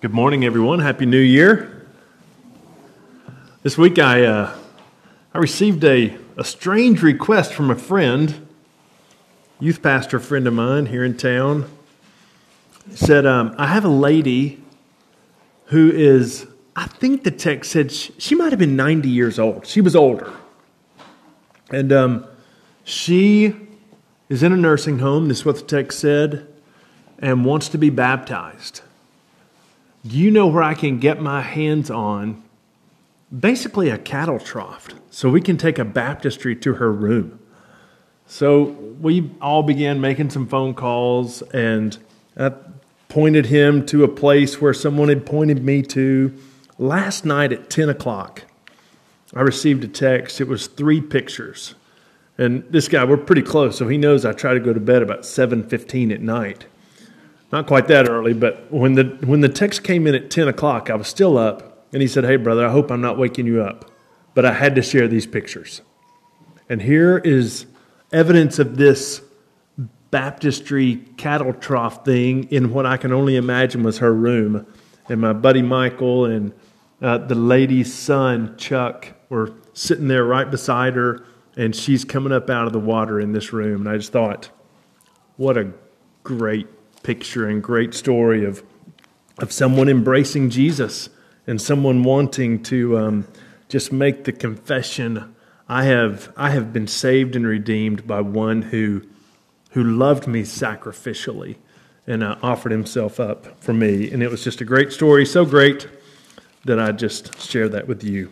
Good morning, everyone. Happy New Year. This week I, uh, I received a, a strange request from a friend, youth pastor friend of mine here in town. Said, um, I have a lady who is, I think the text said she, she might have been 90 years old. She was older. And um, she is in a nursing home, this is what the text said, and wants to be baptized. Do you know where I can get my hands on basically a cattle trough so we can take a baptistry to her room? So we all began making some phone calls, and I pointed him to a place where someone had pointed me to. Last night at 10 o'clock, I received a text. It was three pictures. And this guy, we're pretty close, so he knows I try to go to bed about 7.15 at night. Not quite that early, but when the, when the text came in at 10 o'clock, I was still up, and he said, Hey, brother, I hope I'm not waking you up, but I had to share these pictures. And here is evidence of this baptistry cattle trough thing in what I can only imagine was her room. And my buddy Michael and uh, the lady's son, Chuck, were sitting there right beside her, and she's coming up out of the water in this room. And I just thought, what a great picture and great story of, of someone embracing Jesus and someone wanting to um, just make the confession I have, I have been saved and redeemed by one who, who loved me sacrificially and uh, offered himself up for me. And it was just a great story, so great that I just share that with you.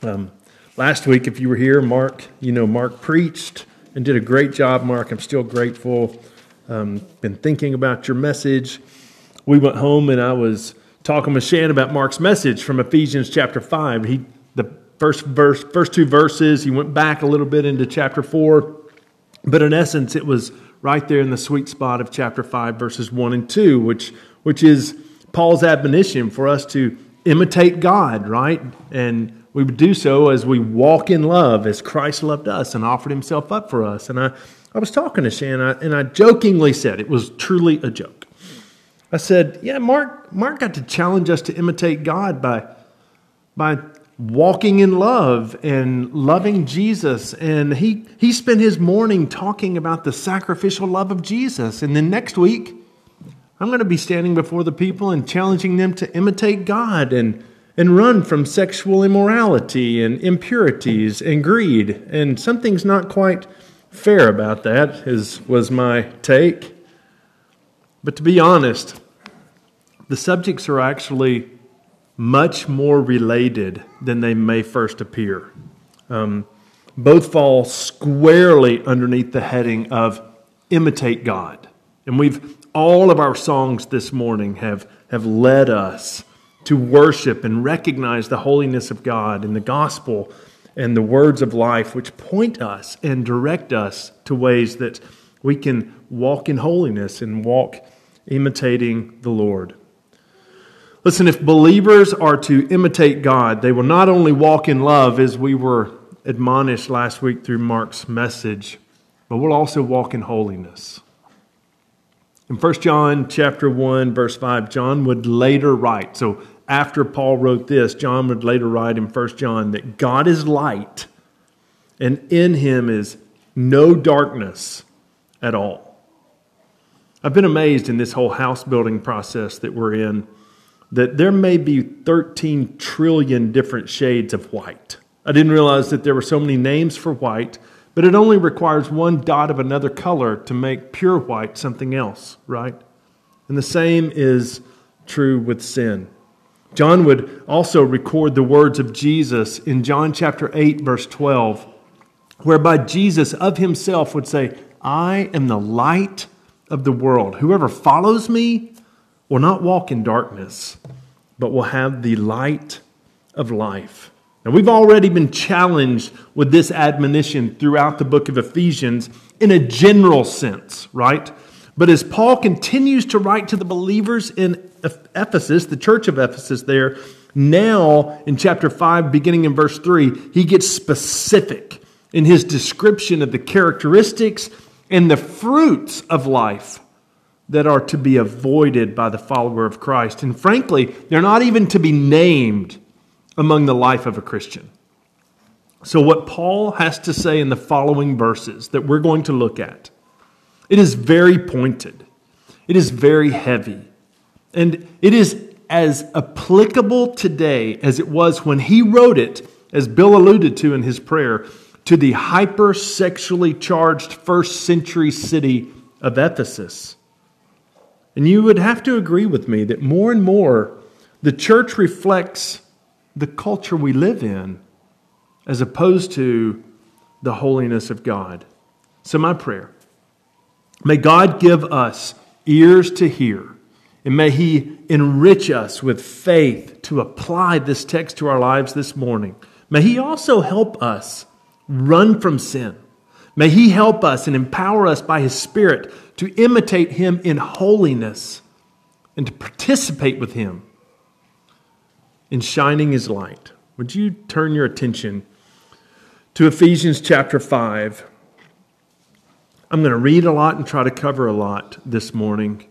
Um, last week, if you were here, Mark, you know, Mark preached and did a great job, Mark. I'm still grateful um, been thinking about your message. We went home and I was talking with Shan about Mark's message from Ephesians chapter 5. He, the first verse, first two verses, he went back a little bit into chapter 4. But in essence, it was right there in the sweet spot of chapter 5, verses 1 and 2, which, which is Paul's admonition for us to imitate God, right? And we would do so as we walk in love, as Christ loved us and offered himself up for us. And I, I was talking to Shanna, and I jokingly said, it was truly a joke. I said, Yeah, Mark, Mark got to challenge us to imitate God by, by walking in love and loving Jesus. And he, he spent his morning talking about the sacrificial love of Jesus. And then next week, I'm going to be standing before the people and challenging them to imitate God and, and run from sexual immorality and impurities and greed. And something's not quite fair about that, is, was my take. But to be honest, the subjects are actually much more related than they may first appear. Um, both fall squarely underneath the heading of imitate God. And we've all of our songs this morning have, have led us to worship and recognize the holiness of God in the gospel and the words of life which point us and direct us to ways that we can walk in holiness and walk imitating the Lord. Listen, if believers are to imitate God, they will not only walk in love as we were admonished last week through Mark's message, but we'll also walk in holiness. In 1 John chapter 1 verse 5, John would later write. So after Paul wrote this, John would later write in 1 John that God is light and in him is no darkness at all. I've been amazed in this whole house building process that we're in that there may be 13 trillion different shades of white. I didn't realize that there were so many names for white, but it only requires one dot of another color to make pure white something else, right? And the same is true with sin. John would also record the words of Jesus in John chapter 8, verse 12, whereby Jesus of himself would say, I am the light of the world. Whoever follows me will not walk in darkness, but will have the light of life. Now, we've already been challenged with this admonition throughout the book of Ephesians in a general sense, right? But as Paul continues to write to the believers in Ephesus, the church of Ephesus there, now in chapter 5, beginning in verse 3, he gets specific in his description of the characteristics and the fruits of life that are to be avoided by the follower of Christ. And frankly, they're not even to be named among the life of a Christian. So, what Paul has to say in the following verses that we're going to look at, it is very pointed, it is very heavy, and it is as applicable today as it was when he wrote it, as Bill alluded to in his prayer, to the hypersexually charged first century city of Ephesus. And you would have to agree with me that more and more the church reflects the culture we live in as opposed to the holiness of God. So, my prayer may God give us ears to hear, and may He enrich us with faith to apply this text to our lives this morning. May He also help us run from sin. May He help us and empower us by His Spirit to imitate Him in holiness and to participate with Him in shining His light. Would you turn your attention to Ephesians chapter 5? I'm going to read a lot and try to cover a lot this morning,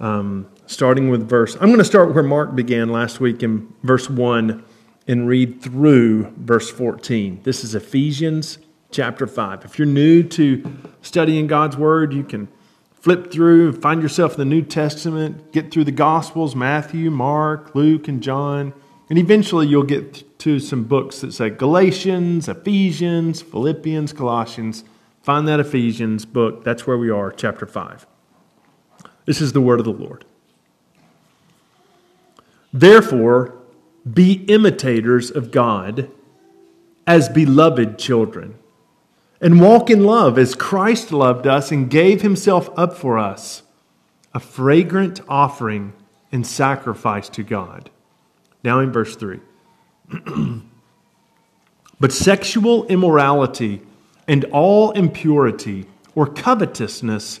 um, starting with verse. I'm going to start where Mark began last week in verse 1 and read through verse 14. This is Ephesians chapter 5. If you're new to studying God's Word, you can flip through, and find yourself in the New Testament, get through the Gospels Matthew, Mark, Luke, and John. And eventually you'll get to some books that say Galatians, Ephesians, Philippians, Colossians. Find that Ephesians book. That's where we are, chapter 5. This is the word of the Lord. Therefore, be imitators of God as beloved children and walk in love as Christ loved us and gave himself up for us, a fragrant offering and sacrifice to God. Now in verse 3. but sexual immorality and all impurity or covetousness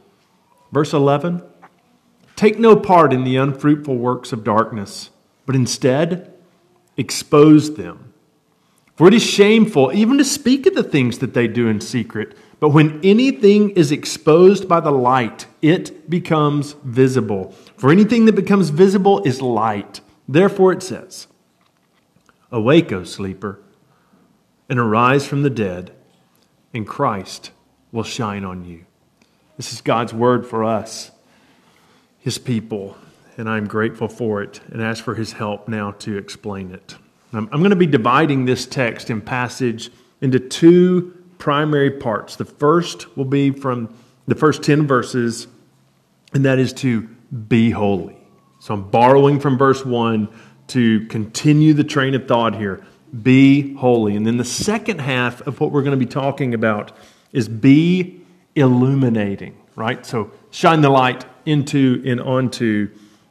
Verse 11 Take no part in the unfruitful works of darkness, but instead expose them. For it is shameful even to speak of the things that they do in secret. But when anything is exposed by the light, it becomes visible. For anything that becomes visible is light. Therefore it says, Awake, O sleeper, and arise from the dead, and Christ will shine on you. This is God's word for us, his people, and I'm grateful for it and ask for his help now to explain it. I'm going to be dividing this text and passage into two primary parts. The first will be from the first 10 verses, and that is to be holy. So I'm borrowing from verse 1 to continue the train of thought here. Be holy. And then the second half of what we're going to be talking about is be illuminating, right? So shine the light into and onto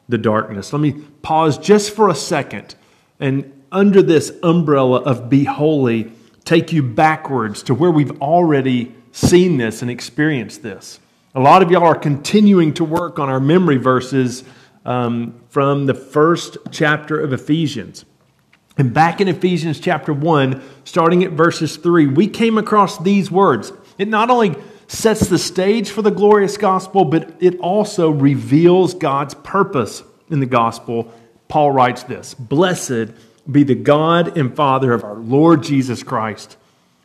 the darkness. Let me pause just for a second and under this umbrella of be holy, take you backwards to where we've already seen this and experienced this. A lot of y'all are continuing to work on our memory verses um, from the first chapter of Ephesians. And back in Ephesians chapter 1, starting at verses 3, we came across these words. It not only sets the stage for the glorious gospel, but it also reveals God's purpose in the gospel. Paul writes this Blessed be the God and Father of our Lord Jesus Christ,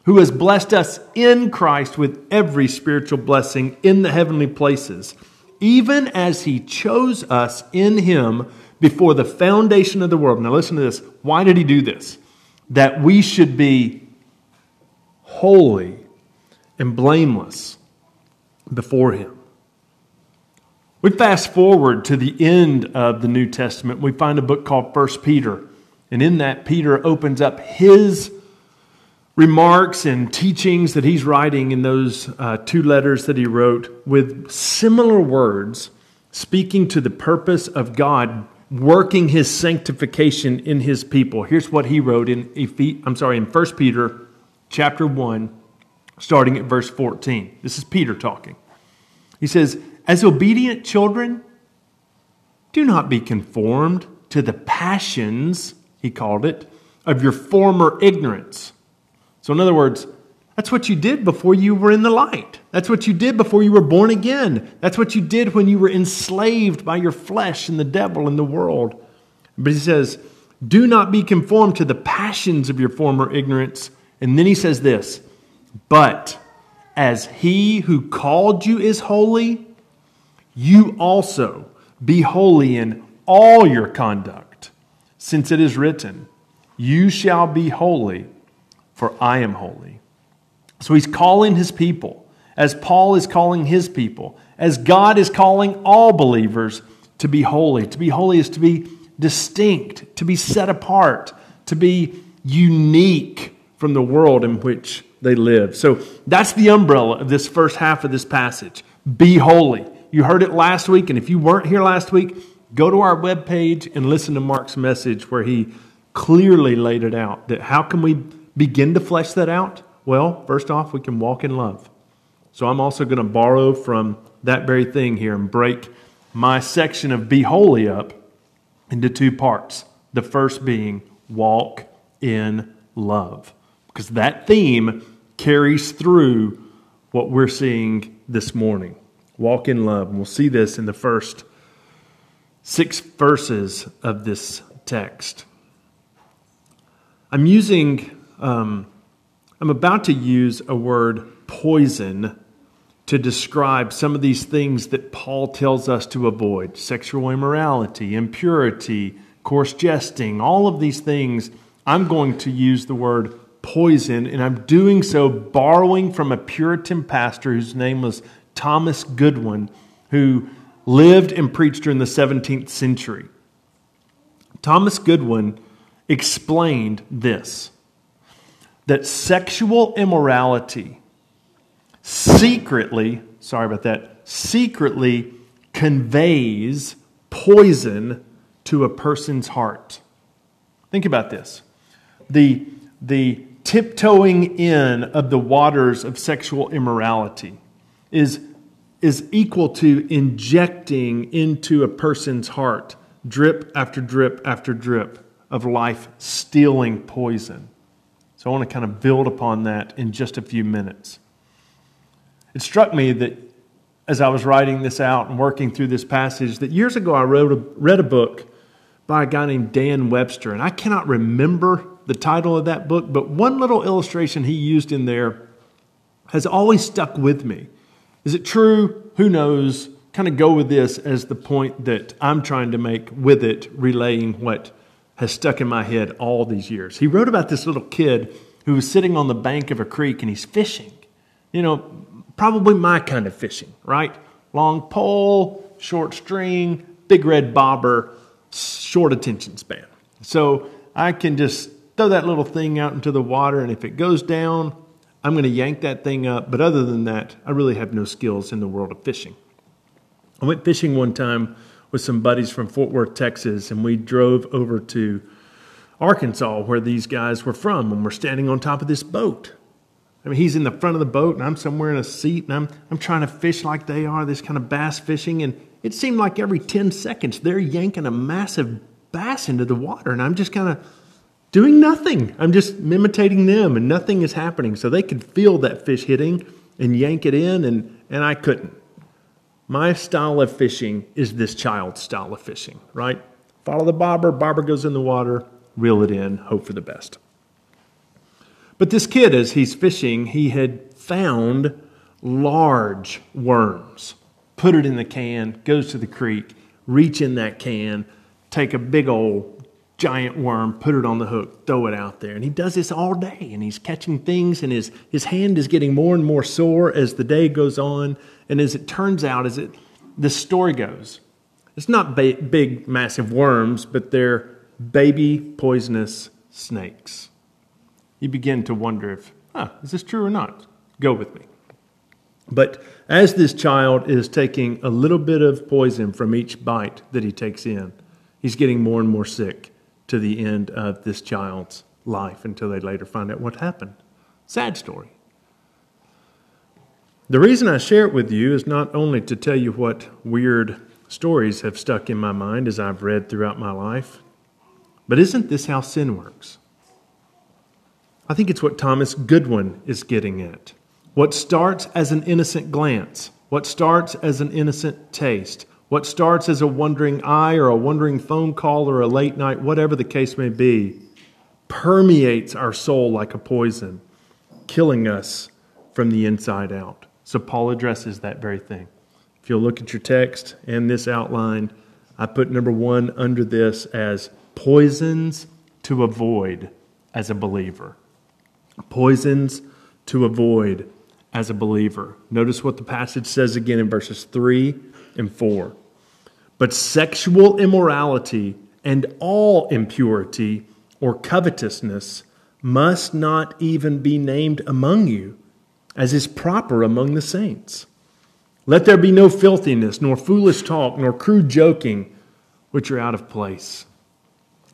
who has blessed us in Christ with every spiritual blessing in the heavenly places even as he chose us in him before the foundation of the world. Now, listen to this. Why did he do this? That we should be holy and blameless before him. We fast forward to the end of the New Testament. We find a book called First Peter. And in that, Peter opens up his remarks and teachings that he's writing in those uh, two letters that he wrote with similar words, speaking to the purpose of God working his sanctification in his people. Here's what he wrote in I'm sorry, in 1 Peter chapter 1, starting at verse 14. This is Peter talking. He says, As obedient children, do not be conformed to the passions, he called it, of your former ignorance. So, in other words, that's what you did before you were in the light. That's what you did before you were born again. That's what you did when you were enslaved by your flesh and the devil and the world. But he says, Do not be conformed to the passions of your former ignorance. And then he says this, But as he who called you is holy, you also be holy in all your conduct, since it is written, You shall be holy, for I am holy. So he's calling his people, as Paul is calling his people, as God is calling all believers to be holy. To be holy is to be distinct, to be set apart, to be unique from the world in which they live. So that's the umbrella of this first half of this passage. Be holy. You heard it last week, and if you weren't here last week, go to our webpage and listen to Mark's message where he clearly laid it out. That how can we begin to flesh that out? Well, first off, we can walk in love. So I'm also going to borrow from that very thing here and break my section of Be Holy up into two parts. The first being walk in love, because that theme carries through what we're seeing this morning. Walk in love. And we'll see this in the first six verses of this text. I'm using um, I'm about to use a word poison to describe some of these things that Paul tells us to avoid sexual immorality, impurity, coarse jesting, all of these things. I'm going to use the word poison, and I'm doing so borrowing from a Puritan pastor whose name was Thomas Goodwin, who lived and preached during the 17th century. Thomas Goodwin explained this that sexual immorality secretly, sorry about that, secretly conveys poison to a person's heart. Think about this. The, the tiptoeing in of the waters of sexual immorality is, is equal to injecting into a person's heart drip after drip after drip of life stealing poison. So I want to kind of build upon that in just a few minutes. It struck me that as I was writing this out and working through this passage, that years ago I wrote a, read a book by a guy named Dan Webster, and I cannot remember the title of that book, but one little illustration he used in there has always stuck with me. Is it true? Who knows? Kind of go with this as the point that I'm trying to make with it, relaying what has stuck in my head all these years. He wrote about this little kid who was sitting on the bank of a creek and he's fishing. You know, probably my kind of fishing, right? Long pole, short string, big red bobber, short attention span. So I can just throw that little thing out into the water, and if it goes down, I'm going to yank that thing up. But other than that, I really have no skills in the world of fishing. I went fishing one time with some buddies from Fort Worth, Texas, and we drove over to Arkansas, where these guys were from, and we're standing on top of this boat. I mean, he's in the front of the boat, and I'm somewhere in a seat, and I'm, I'm trying to fish like they are, this kind of bass fishing. And it seemed like every 10 seconds they're yanking a massive bass into the water, and I'm just kind of doing nothing. I'm just imitating them, and nothing is happening. So they could feel that fish hitting and yank it in, and, and I couldn't. My style of fishing is this child's style of fishing, right? Follow the bobber, bobber goes in the water, reel it in, hope for the best. But this kid, as he's fishing, he had found large worms. put it in the can, goes to the creek, reach in that can, take a big old giant worm, put it on the hook, throw it out there. And he does this all day and he's catching things and his, his hand is getting more and more sore as the day goes on. And as it turns out, as it the story goes, it's not ba- big, massive worms, but they're baby poisonous snakes. You begin to wonder if, huh, is this true or not? Go with me. But as this child is taking a little bit of poison from each bite that he takes in, he's getting more and more sick to the end of this child's life until they later find out what happened. Sad story. The reason I share it with you is not only to tell you what weird stories have stuck in my mind as I've read throughout my life, but isn't this how sin works? I think it's what Thomas Goodwin is getting at. What starts as an innocent glance, what starts as an innocent taste, what starts as a wondering eye or a wondering phone call or a late night, whatever the case may be, permeates our soul like a poison, killing us from the inside out. So Paul addresses that very thing. If you'll look at your text and this outline, I put number one under this as poisons to avoid as a believer. Poisons to avoid as a believer. Notice what the passage says again in verses 3 and 4. But sexual immorality and all impurity or covetousness must not even be named among you, as is proper among the saints. Let there be no filthiness, nor foolish talk, nor crude joking, which are out of place.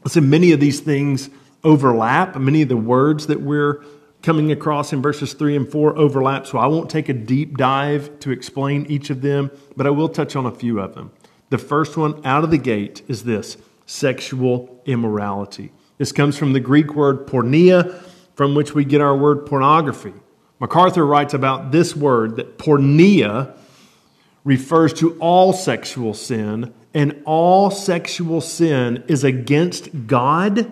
Listen, many of these things overlap. Many of the words that we're coming across in verses 3 and 4 overlap, so I won't take a deep dive to explain each of them, but I will touch on a few of them. The first one out of the gate is this sexual immorality. This comes from the Greek word porneia, from which we get our word pornography. MacArthur writes about this word that porneia refers to all sexual sin, and all sexual sin is against God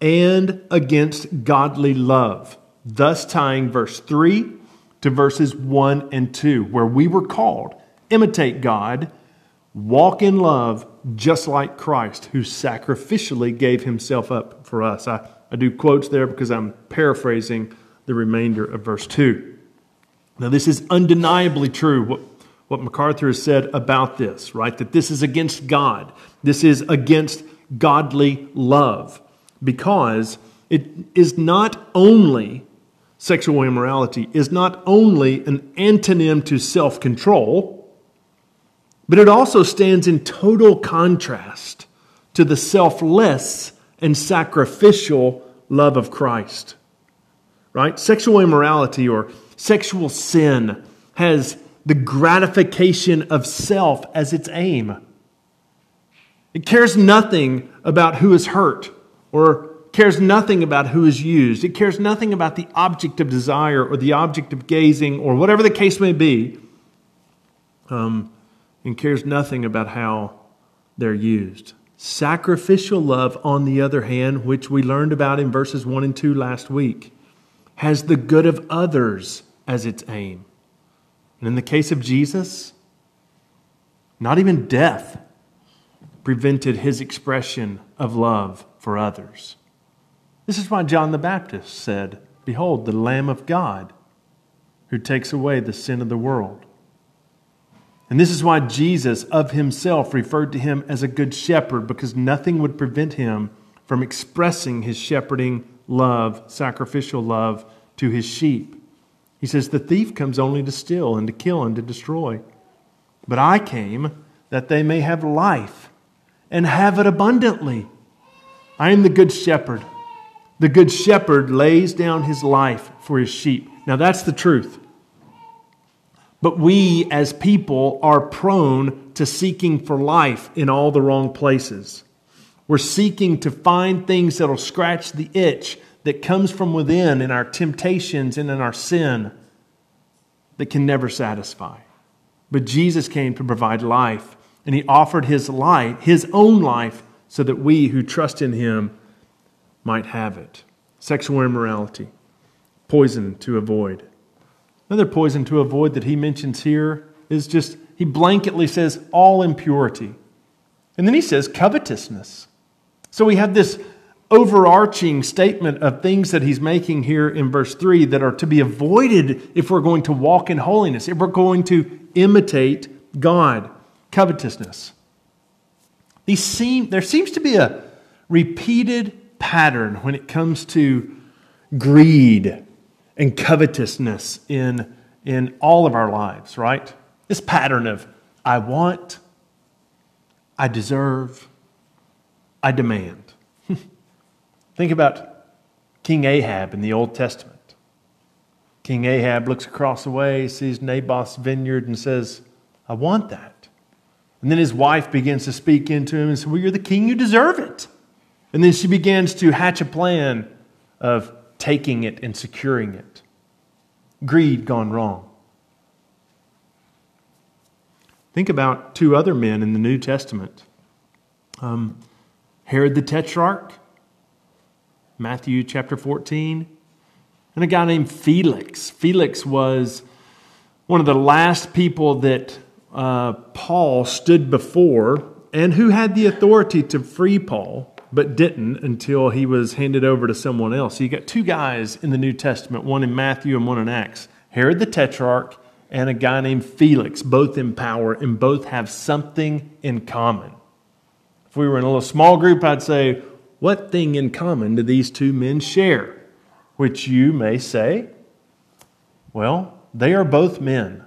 and against godly love thus tying verse 3 to verses 1 and 2, where we were called imitate God, walk in love, just like Christ, who sacrificially gave himself up for us. I, I do quotes there because I'm paraphrasing the remainder of verse 2. Now, this is undeniably true, what, what MacArthur has said about this, right? That this is against God. This is against godly love because it is not only sexual immorality is not only an antonym to self control, but it also stands in total contrast to the selfless and sacrificial love of Christ. Right? Sexual immorality or sexual sin has the gratification of self as its aim. It cares nothing about who is hurt or cares nothing about who is used. It cares nothing about the object of desire or the object of gazing or whatever the case may be. Um, and cares nothing about how they're used. Sacrificial love, on the other hand, which we learned about in verses 1 and 2 last week, has the good of others as its aim. And in the case of Jesus, not even death prevented his expression of love for others. This is why John the Baptist said, Behold, the Lamb of God who takes away the sin of the world. And this is why Jesus of himself referred to him as a good shepherd, because nothing would prevent him from expressing his shepherding love, sacrificial love to his sheep. He says, The thief comes only to steal and to kill and to destroy. But I came that they may have life and have it abundantly. I am the good shepherd. The good shepherd lays down his life for his sheep. Now, that's the truth. But we as people are prone to seeking for life in all the wrong places. We're seeking to find things that'll scratch the itch that comes from within in our temptations and in our sin that can never satisfy. But Jesus came to provide life, and he offered his life, his own life, so that we who trust in him might have it. Sexual immorality, poison to avoid. Another poison to avoid that he mentions here is just, he blanketly says all impurity. And then he says covetousness. So we have this overarching statement of things that he's making here in verse 3 that are to be avoided if we're going to walk in holiness, if we're going to imitate God. Covetousness. These seem, there seems to be a repeated pattern when it comes to greed and covetousness in, in all of our lives, right? This pattern of I want, I deserve, I demand. Think about King Ahab in the Old Testament. King Ahab looks across the way, sees Naboth's vineyard, and says, I want that. And then his wife begins to speak into him and says, Well, you're the king, you deserve it. And then she begins to hatch a plan of taking it and securing it. Greed gone wrong. Think about two other men in the New Testament um, Herod the Tetrarch, Matthew chapter 14, and a guy named Felix. Felix was one of the last people that uh, Paul stood before and who had the authority to free Paul, but didn't until he was handed over to someone else. So you got two guys in the New Testament, one in Matthew and one in Acts Herod the Tetrarch and a guy named Felix, both in power and both have something in common. If we were in a little small group, I'd say, What thing in common do these two men share? Which you may say, Well, they are both men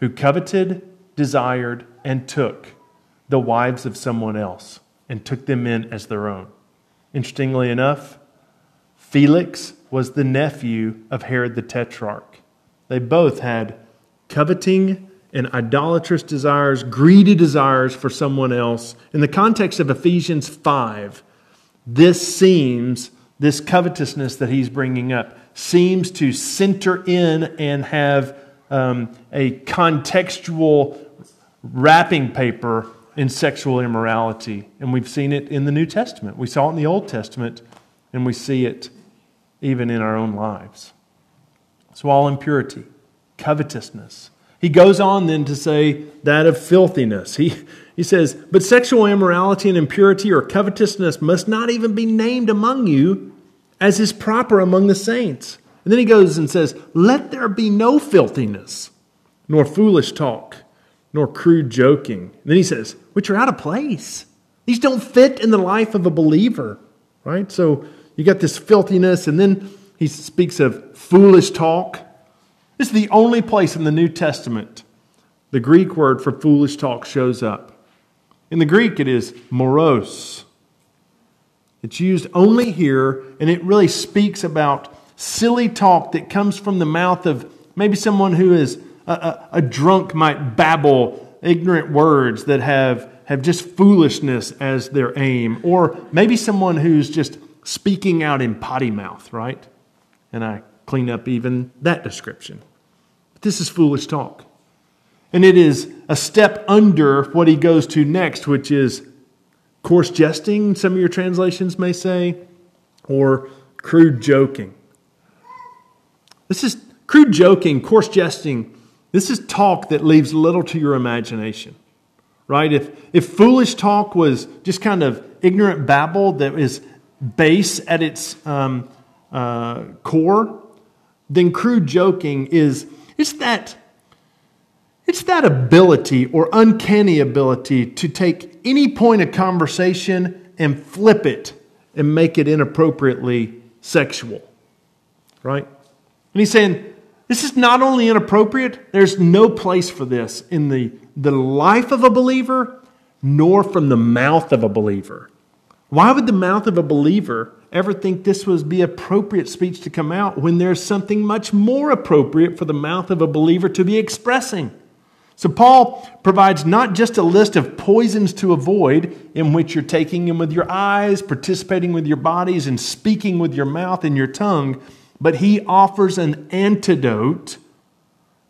who coveted, desired, and took the wives of someone else and took them in as their own. Interestingly enough, Felix was the nephew of Herod the Tetrarch. They both had coveting and idolatrous desires, greedy desires for someone else. In the context of Ephesians 5, this seems, this covetousness that he's bringing up, seems to center in and have um, a contextual wrapping paper in sexual immorality. And we've seen it in the New Testament. We saw it in the Old Testament, and we see it even in our own lives. So, all impurity, covetousness, he goes on then to say that of filthiness. He, he says, But sexual immorality and impurity or covetousness must not even be named among you as is proper among the saints. And then he goes and says, Let there be no filthiness, nor foolish talk, nor crude joking. And then he says, Which are out of place. These don't fit in the life of a believer, right? So you got this filthiness, and then he speaks of foolish talk. This is the only place in the New Testament the Greek word for foolish talk shows up. In the Greek, it is moros. It's used only here, and it really speaks about silly talk that comes from the mouth of maybe someone who is a, a, a drunk might babble ignorant words that have, have just foolishness as their aim, or maybe someone who's just speaking out in potty mouth, right? And I clean up even that description. But this is foolish talk. And it is a step under what he goes to next, which is coarse jesting, some of your translations may say, or crude joking. This is crude joking, coarse jesting. This is talk that leaves little to your imagination, right? If, if foolish talk was just kind of ignorant babble that is base at its um, uh, core, then crude joking is it's that it's that ability or uncanny ability to take any point of conversation and flip it and make it inappropriately sexual. Right? And he's saying, this is not only inappropriate, there's no place for this in the, the life of a believer, nor from the mouth of a believer. Why would the mouth of a believer ever think this would be appropriate speech to come out when there's something much more appropriate for the mouth of a believer to be expressing? So, Paul provides not just a list of poisons to avoid, in which you're taking them with your eyes, participating with your bodies, and speaking with your mouth and your tongue, but he offers an antidote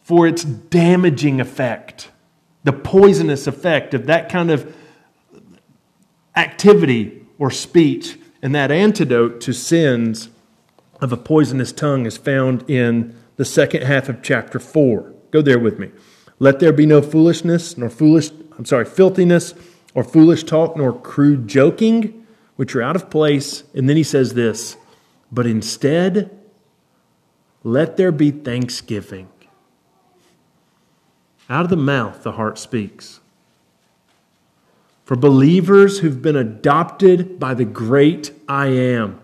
for its damaging effect, the poisonous effect of that kind of activity or speech. And that antidote to sins of a poisonous tongue is found in the second half of chapter 4. Go there with me. Let there be no foolishness, nor foolish, I'm sorry, filthiness, or foolish talk, nor crude joking, which are out of place. And then he says this, but instead, let there be thanksgiving. Out of the mouth, the heart speaks. For believers who've been adopted by the great I am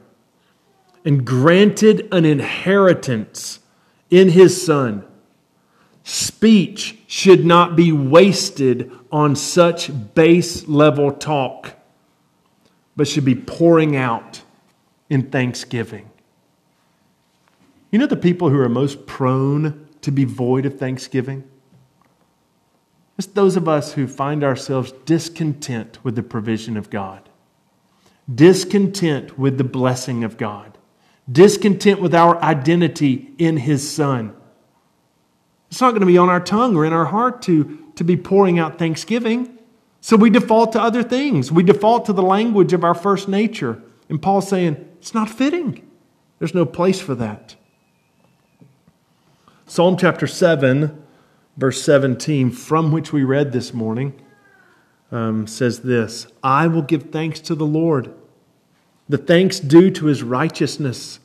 and granted an inheritance in his Son, speech should not be wasted on such base level talk, but should be pouring out in thanksgiving. You know the people who are most prone to be void of thanksgiving? It's those of us who find ourselves discontent with the provision of God, discontent with the blessing of God, discontent with our identity in His Son. It's not going to be on our tongue or in our heart to, to be pouring out thanksgiving. So we default to other things. We default to the language of our first nature. And Paul's saying, it's not fitting. There's no place for that. Psalm chapter 7, verse 17, from which we read this morning, um, says this I will give thanks to the Lord, the thanks due to his righteousness.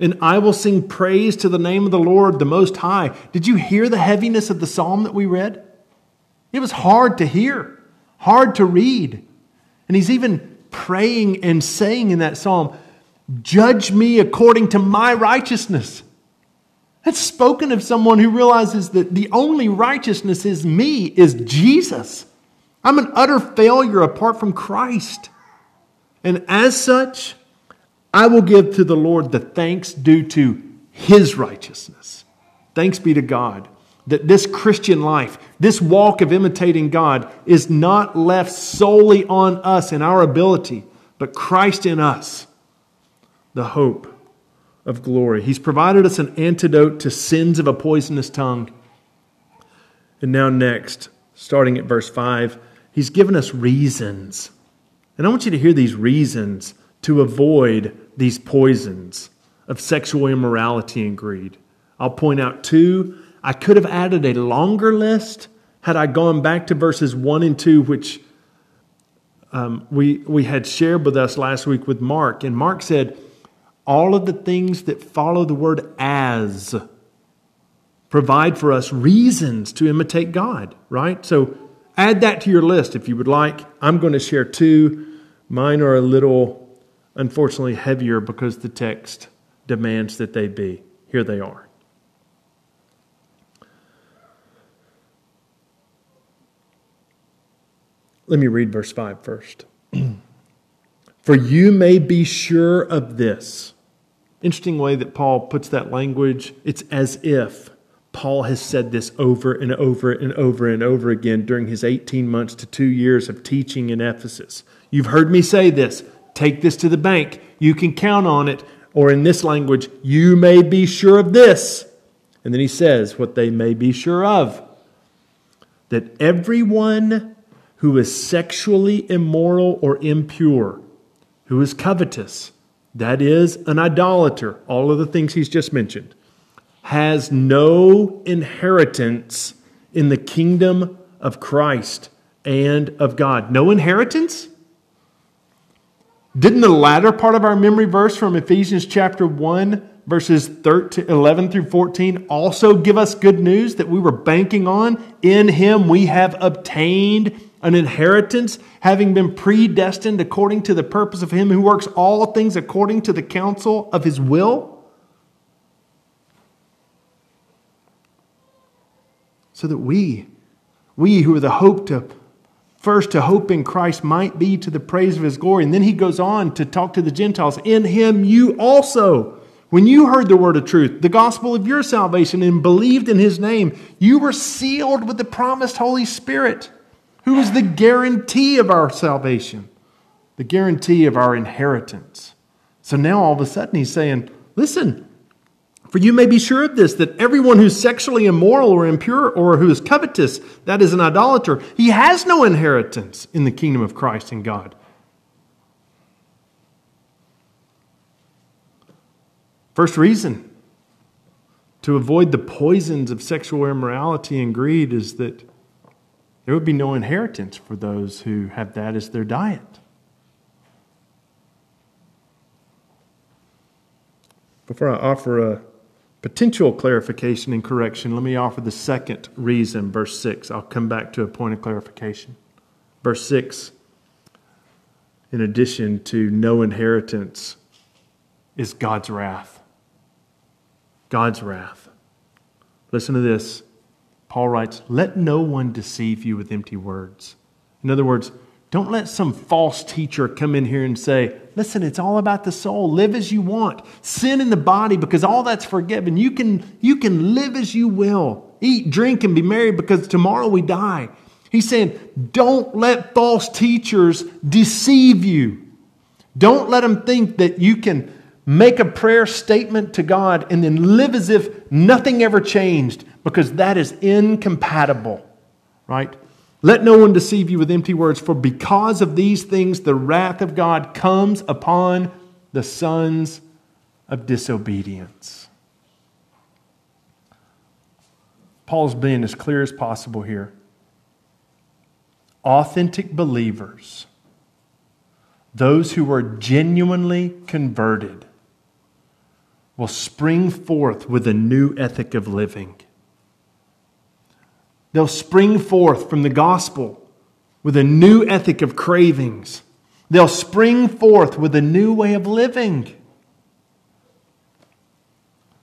And I will sing praise to the name of the Lord, the Most High. Did you hear the heaviness of the psalm that we read? It was hard to hear, hard to read. And he's even praying and saying in that psalm, Judge me according to my righteousness. That's spoken of someone who realizes that the only righteousness is me, is Jesus. I'm an utter failure apart from Christ. And as such, I will give to the Lord the thanks due to his righteousness. Thanks be to God that this Christian life, this walk of imitating God, is not left solely on us and our ability, but Christ in us, the hope of glory. He's provided us an antidote to sins of a poisonous tongue. And now, next, starting at verse 5, he's given us reasons. And I want you to hear these reasons to avoid these poisons of sexual immorality and greed. I'll point out two. I could have added a longer list had I gone back to verses 1 and 2, which um, we, we had shared with us last week with Mark. And Mark said, all of the things that follow the word as provide for us reasons to imitate God, right? So add that to your list if you would like. I'm going to share two. Mine are a little, unfortunately, heavier because the text demands that they be. Here they are. Let me read verse 5 first. For you may be sure of this Interesting way that Paul puts that language. It's as if Paul has said this over and over and over and over again during his 18 months to two years of teaching in Ephesus. You've heard me say this. Take this to the bank. You can count on it. Or in this language, you may be sure of this. And then he says what they may be sure of that everyone who is sexually immoral or impure, who is covetous, that is an idolater, all of the things he's just mentioned, has no inheritance in the kingdom of Christ and of God. No inheritance? Didn't the latter part of our memory verse from Ephesians chapter 1, verses 13, 11 through 14, also give us good news that we were banking on? In him we have obtained an inheritance, having been predestined according to the purpose of Him who works all things according to the counsel of His will? So that we, we who are the hope to, first to hope in Christ, might be to the praise of His glory. And then He goes on to talk to the Gentiles. In Him you also, when you heard the word of truth, the gospel of your salvation, and believed in His name, you were sealed with the promised Holy Spirit who is the guarantee of our salvation, the guarantee of our inheritance. So now all of a sudden he's saying, Listen, for you may be sure of this, that everyone who's sexually immoral or impure or who is covetous, that is an idolater, he has no inheritance in the kingdom of Christ and God. First reason to avoid the poisons of sexual immorality and greed is that there would be no inheritance for those who have that as their diet. Before I offer a potential clarification and correction, let me offer the second reason, verse 6. I'll come back to a point of clarification. Verse 6, in addition to no inheritance, is God's wrath. God's wrath. Listen to this. Paul writes, Let no one deceive you with empty words. In other words, don't let some false teacher come in here and say, Listen, it's all about the soul. Live as you want. Sin in the body because all that's forgiven. You can, you can live as you will. Eat, drink, and be merry because tomorrow we die. He's saying, Don't let false teachers deceive you. Don't let them think that you can make a prayer statement to God and then live as if nothing ever changed because that is incompatible, right? Let no one deceive you with empty words, for because of these things the wrath of God comes upon the sons of disobedience. Paul's being as clear as possible here. Authentic believers, those who are genuinely converted, will spring forth with a new ethic of living. They'll spring forth from the gospel with a new ethic of cravings. They'll spring forth with a new way of living.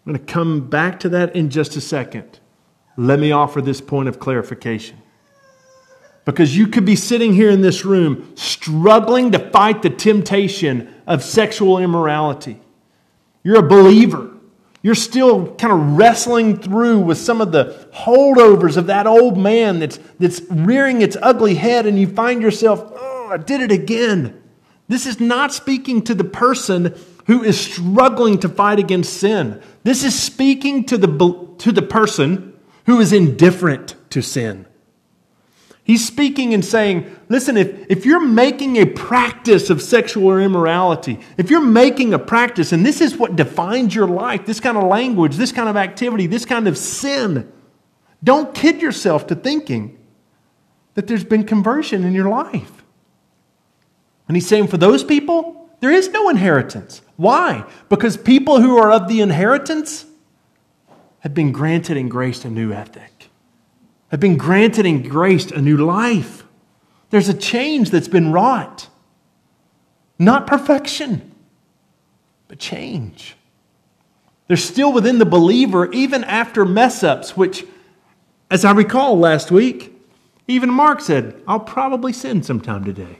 I'm going to come back to that in just a second. Let me offer this point of clarification. Because you could be sitting here in this room struggling to fight the temptation of sexual immorality. You're a believer. You're still kind of wrestling through with some of the holdovers of that old man that's, that's rearing its ugly head, and you find yourself, oh, I did it again. This is not speaking to the person who is struggling to fight against sin. This is speaking to the, to the person who is indifferent to sin. He's speaking and saying, listen, if, if you're making a practice of sexual immorality, if you're making a practice, and this is what defines your life, this kind of language, this kind of activity, this kind of sin, don't kid yourself to thinking that there's been conversion in your life. And he's saying for those people, there is no inheritance. Why? Because people who are of the inheritance have been granted and graced a new ethic have been granted and graced a new life. There's a change that's been wrought. Not perfection, but change. They're still within the believer even after mess ups, which, as I recall last week, even Mark said, I'll probably sin sometime today.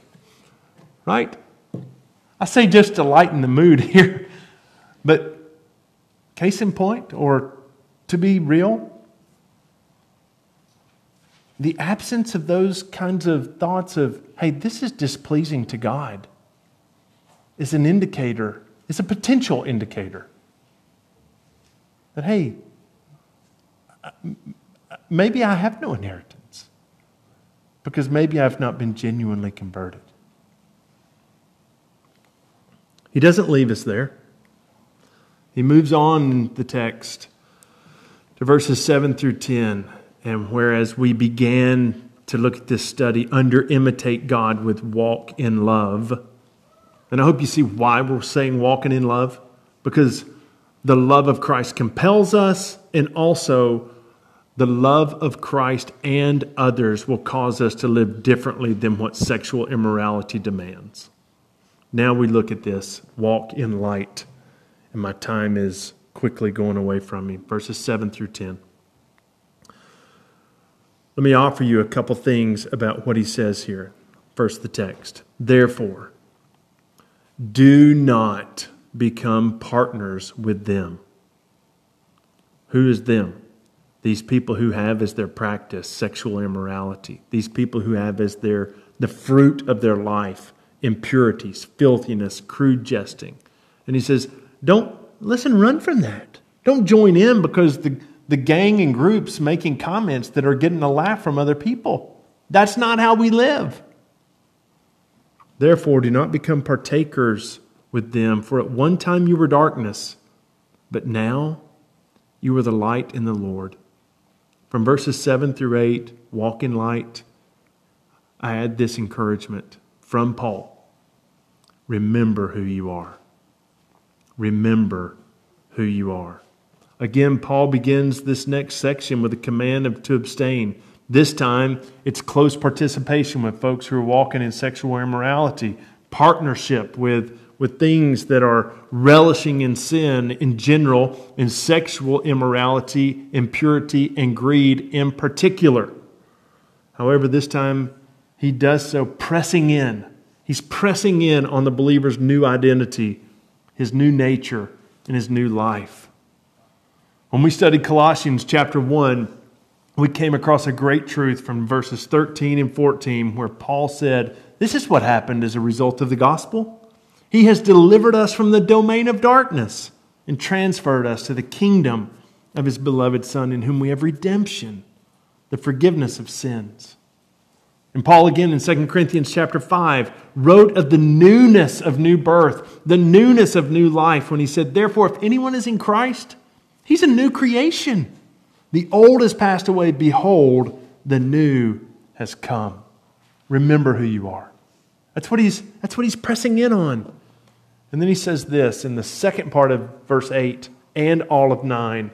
Right? I say just to lighten the mood here, but case in point, or to be real, the absence of those kinds of thoughts of, hey, this is displeasing to God, is an indicator, is a potential indicator that, hey, maybe I have no inheritance because maybe I've not been genuinely converted. He doesn't leave us there. He moves on the text to verses 7 through 10. And whereas we began to look at this study under imitate God with walk in love, and I hope you see why we're saying walking in love, because the love of Christ compels us, and also the love of Christ and others will cause us to live differently than what sexual immorality demands. Now we look at this walk in light, and my time is quickly going away from me. Verses 7 through 10. Let me offer you a couple things about what he says here. First, the text. Therefore, do not become partners with them. Who is them? These people who have as their practice sexual immorality. These people who have as their the fruit of their life impurities, filthiness, crude jesting. And he says, don't listen, run from that. Don't join in because the the gang and groups making comments that are getting a laugh from other people. That's not how we live. Therefore, do not become partakers with them, for at one time you were darkness, but now You are the light in the Lord. From verses 7 through 8, walk in light. I add this encouragement from Paul Remember who you are. Remember who you are. Again, Paul begins this next section with a command of, to abstain. This time, it's close participation with folks who are walking in sexual immorality, partnership with, with things that are relishing in sin in general, in sexual immorality, impurity, and greed in particular. However, this time he does so pressing in. He's pressing in on the believer's new identity, his new nature, and his new life. When we studied Colossians chapter 1, we came across a great truth from verses 13 and 14 where Paul said, This is what happened as a result of the gospel. He has delivered us from the domain of darkness and transferred us to the kingdom of his beloved Son, in whom we have redemption, the forgiveness of sins. And Paul again in 2 Corinthians chapter 5 wrote of the newness of new birth, the newness of new life when he said, Therefore, if anyone is in Christ, he's a new creation. The old has passed away. Behold, the new has come. Remember who you are. That's what he's, that's what he's pressing in on. And then he says this in the second part of verse 8 and all of 9.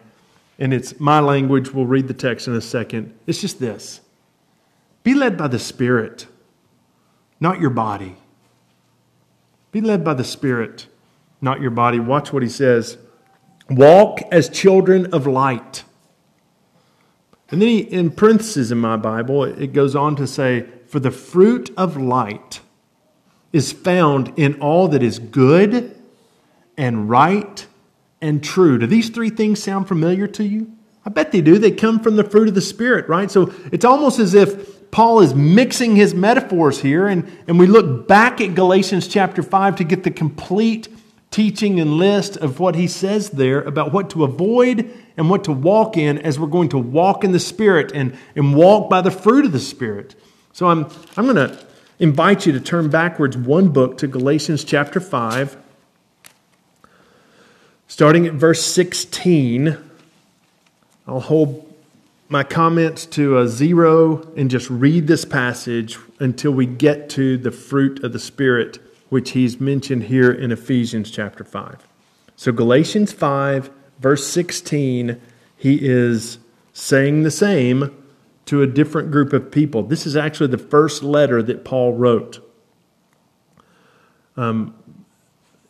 And it's my language. We'll read the text in a second. It's just this Be led by the Spirit, not your body. Be led by the Spirit, not your body. Watch what he says. Walk as children of light. And then he, in parentheses in my Bible, it goes on to say, For the fruit of light is found in all that is good and right and true. Do these three things sound familiar to you? I bet they do. They come from the fruit of the Spirit, right? So it's almost as if Paul is mixing his metaphors here, and, and we look back at Galatians chapter 5 to get the complete teaching and list of what he says there about what to avoid and what to walk in as we're going to walk in the Spirit and, and walk by the fruit of the Spirit. So I'm, I'm going to invite you to turn backwards one book to Galatians chapter 5, starting at verse 16. I'll hold my comments to a zero and just read this passage until we get to the fruit of the Spirit which he's mentioned here in Ephesians chapter 5. So, Galatians 5, verse 16, he is saying the same to a different group of people. This is actually the first letter that Paul wrote um,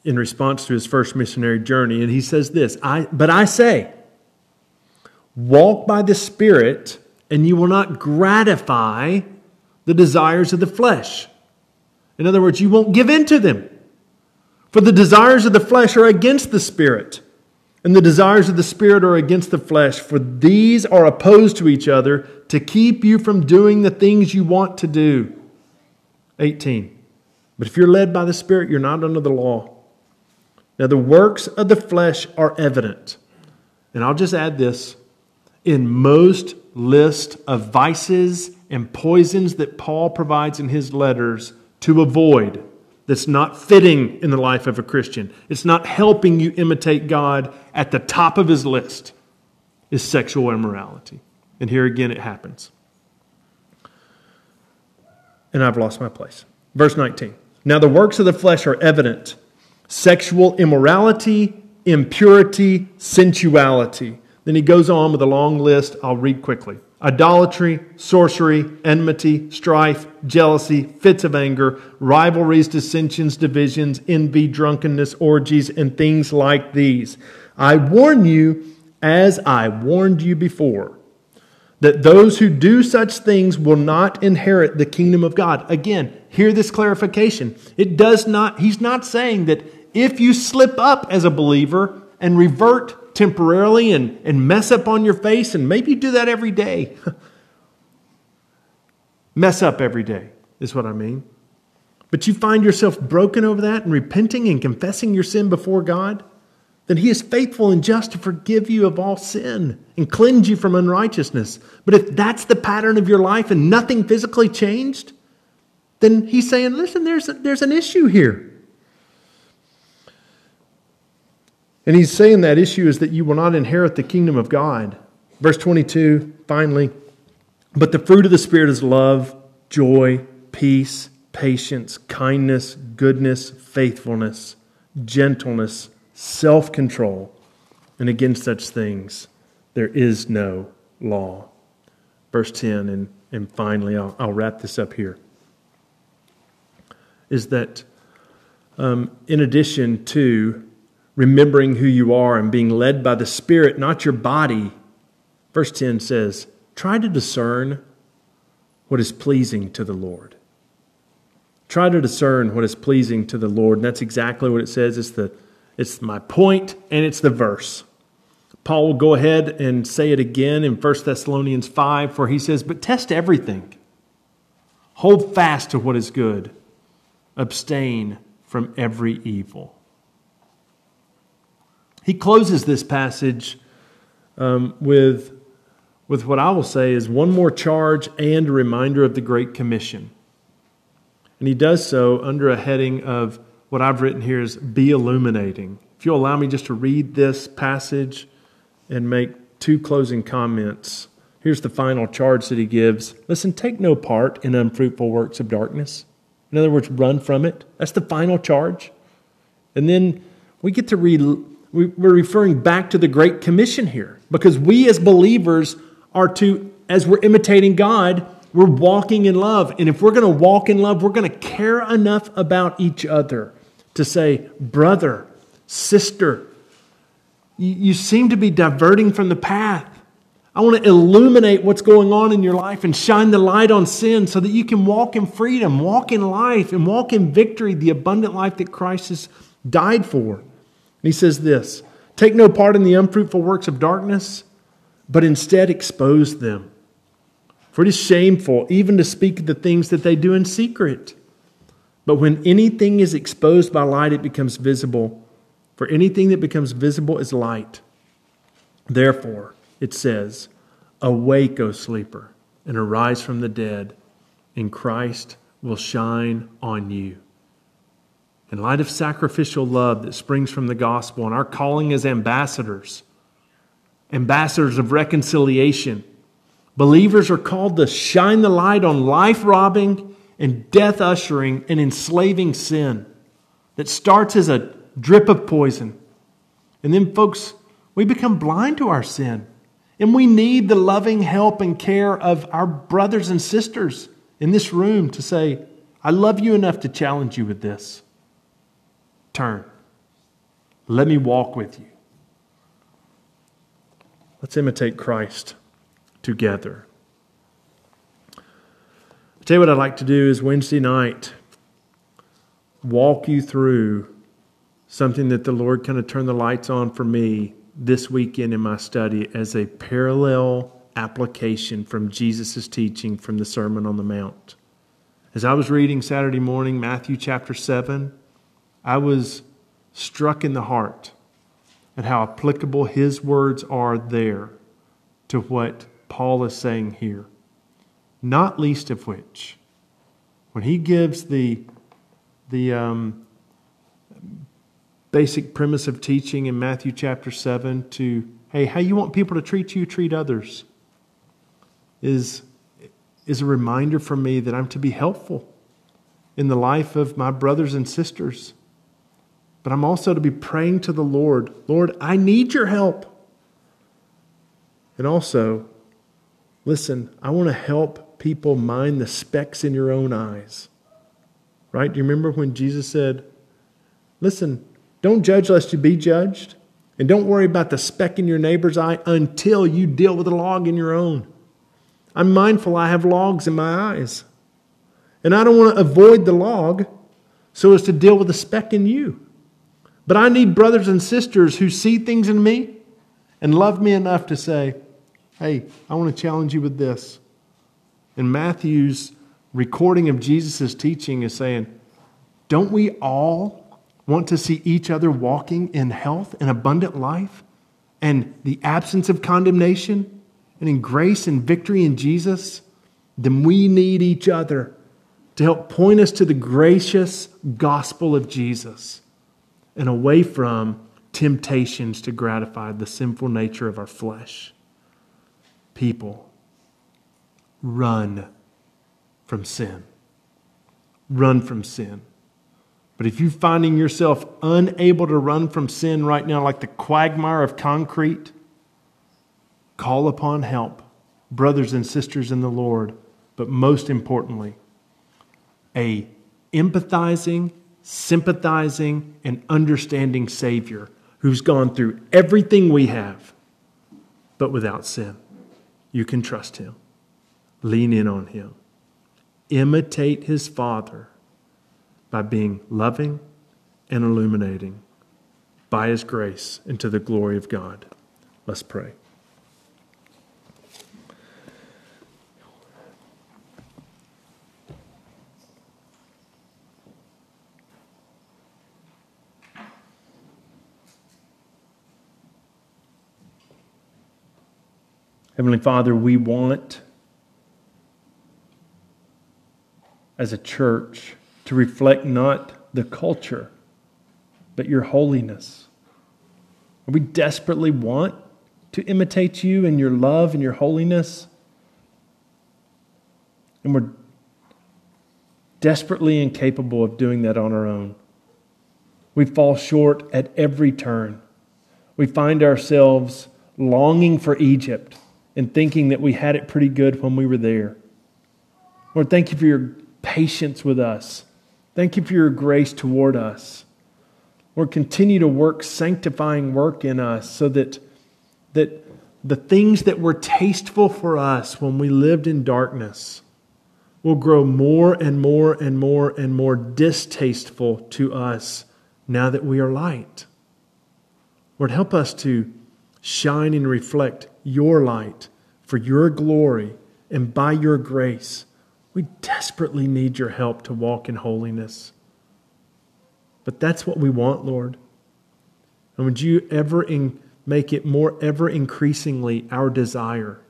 in response to his first missionary journey. And he says this I, But I say, walk by the Spirit, and you will not gratify the desires of the flesh. In other words, you won't give in to them. For the desires of the flesh are against the Spirit, and the desires of the Spirit are against the flesh, for these are opposed to each other to keep you from doing the things you want to do. 18. But if you're led by the Spirit, you're not under the law. Now, the works of the flesh are evident. And I'll just add this in most list of vices and poisons that Paul provides in his letters, to avoid that's not fitting in the life of a Christian. It's not helping you imitate God at the top of his list is sexual immorality. And here again it happens. And I've lost my place. Verse 19. Now the works of the flesh are evident sexual immorality, impurity, sensuality. Then he goes on with a long list. I'll read quickly idolatry, sorcery, enmity, strife, jealousy, fits of anger, rivalries, dissensions, divisions, envy, drunkenness, orgies, and things like these. I warn you, as I warned you before, that those who do such things will not inherit the kingdom of God. Again, hear this clarification. It does not, he's not saying that if you slip up as a believer and revert temporarily and, and mess up on your face, and maybe you do that every day. mess up every day, is what I mean. But you find yourself broken over that and repenting and confessing your sin before God, then He is faithful and just to forgive you of all sin and cleanse you from unrighteousness. But if that's the pattern of your life and nothing physically changed, then He's saying, listen, there's, a, there's an issue here. And he's saying that issue is that you will not inherit the kingdom of God. Verse 22, finally, but the fruit of the Spirit is love, joy, peace, patience, kindness, goodness, faithfulness, gentleness, self control. And against such things there is no law. Verse 10, and, and finally, I'll, I'll wrap this up here, is that um, in addition to remembering who you are and being led by the Spirit, not your body, verse 10 says, try to discern what is pleasing to the Lord. Try to discern what is pleasing to the Lord. And that's exactly what it says. It's, the, it's my point and it's the verse. Paul will go ahead and say it again in 1 Thessalonians 5, where he says, But test everything. Hold fast to what is good. Abstain from every evil. He closes this passage um, with, with what I will say is one more charge and a reminder of the Great Commission. And he does so under a heading of what I've written here is be illuminating. If you'll allow me just to read this passage and make two closing comments. Here's the final charge that he gives. Listen, take no part in unfruitful works of darkness. In other words, run from it. That's the final charge. And then we get to read we're referring back to the Great Commission here because we as believers are to, as we're imitating God, we're walking in love. And if we're going to walk in love, we're going to care enough about each other to say, brother, sister, you seem to be diverting from the path. I want to illuminate what's going on in your life and shine the light on sin so that you can walk in freedom, walk in life, and walk in victory, the abundant life that Christ has died for. And he says this Take no part in the unfruitful works of darkness, but instead expose them. For it is shameful even to speak of the things that they do in secret. But when anything is exposed by light, it becomes visible. For anything that becomes visible is light. Therefore, it says, Awake, O sleeper, and arise from the dead, and Christ will shine on you in light of sacrificial love that springs from the gospel and our calling as ambassadors, ambassadors of reconciliation, believers are called to shine the light on life robbing and death ushering and enslaving sin that starts as a drip of poison. And then, folks, we become blind to our sin. And we need the loving help and care of our brothers and sisters in this room to say, I love you enough to challenge you with this. Turn. Let me walk with you. Let's imitate Christ together. I tell you what I'd like to do is Wednesday night walk you through something that the Lord kind of turned the lights on for me this weekend in my study as a parallel application from Jesus' teaching from the Sermon on the Mount. As I was reading Saturday morning, Matthew chapter 7, I was struck in the heart at how applicable his words are there to what Paul is saying here. Not least of which, when he gives the, the um, basic premise of teaching in Matthew chapter 7 to, hey, how you want people to treat you, treat others, is, is a reminder for me that I'm to be helpful in the life of my brothers and sisters but I'm also to be praying to the Lord Lord, I need your help. And also, listen, I want to help people mind the specks in your own eyes. Right? Do you remember when Jesus said, Listen, don't judge lest you be judged, and don't worry about the speck in your neighbor's eye until you deal with the log in your own. I'm mindful I have logs in my eyes, and I don't want to avoid the log so as to deal with the speck in you. But I need brothers and sisters who see things in me and love me enough to say, hey, I want to challenge you with this. And Matthew's recording of Jesus' teaching is saying, don't we all want to see each other walking in health and abundant life and the absence of condemnation and in grace and victory in Jesus? Then we need each other to help point us to the gracious gospel of Jesus and away from temptations to gratify the sinful nature of our flesh. People, run from sin. Run from sin. But if you're finding yourself unable to run from sin right now, like the quagmire of concrete, call upon help, brothers and sisters in the Lord. But most importantly, a empathizing, sympathizing, and understanding Savior who's gone through everything we have, but without sin. You can trust Him. Lean in on Him. Imitate His Father by being loving and illuminating by His grace into the glory of God. Let's pray. Heavenly Father, we want, as a church, to reflect not the culture, but your holiness. We desperately want to imitate you in your love and your holiness. And we're desperately incapable of doing that on our own. We fall short at every turn. We find ourselves longing for Egypt and thinking that we had it pretty good when we were there. Lord, thank you for your patience with us. Thank you for your grace toward us. Lord, continue to work sanctifying work in us so that, that the things that were tasteful for us when we lived in darkness will grow more and more and more and more distasteful to us now that we are light. Lord, help us to shine and reflect your light for your glory and by your grace. We desperately need your help to walk in holiness. But that's what we want, Lord. And would you ever in, make it more ever increasingly our desire?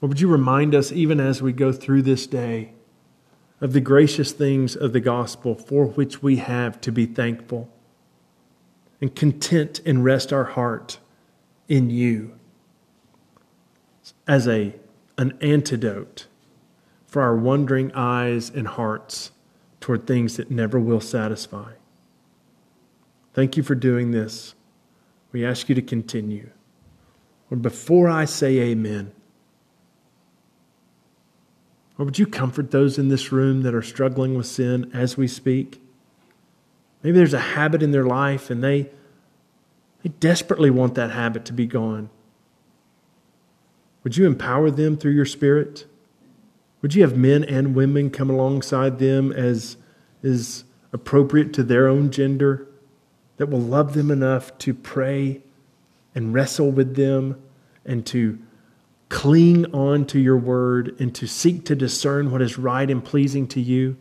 Or would you remind us, even as we go through this day, of the gracious things of the gospel for which we have to be thankful? And content and rest our heart in you as a, an antidote for our wandering eyes and hearts toward things that never will satisfy. Thank you for doing this. We ask you to continue. Lord, before I say amen, or would you comfort those in this room that are struggling with sin as we speak? Maybe there's a habit in their life and they, they desperately want that habit to be gone. Would you empower them through your spirit? Would you have men and women come alongside them as is appropriate to their own gender that will love them enough to pray and wrestle with them and to cling on to your word and to seek to discern what is right and pleasing to you?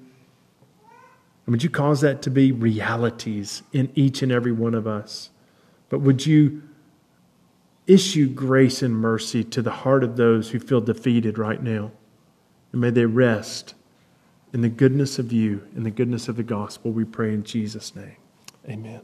And would you cause that to be realities in each and every one of us? But would you issue grace and mercy to the heart of those who feel defeated right now? And may they rest in the goodness of you, in the goodness of the gospel. We pray in Jesus' name. Amen.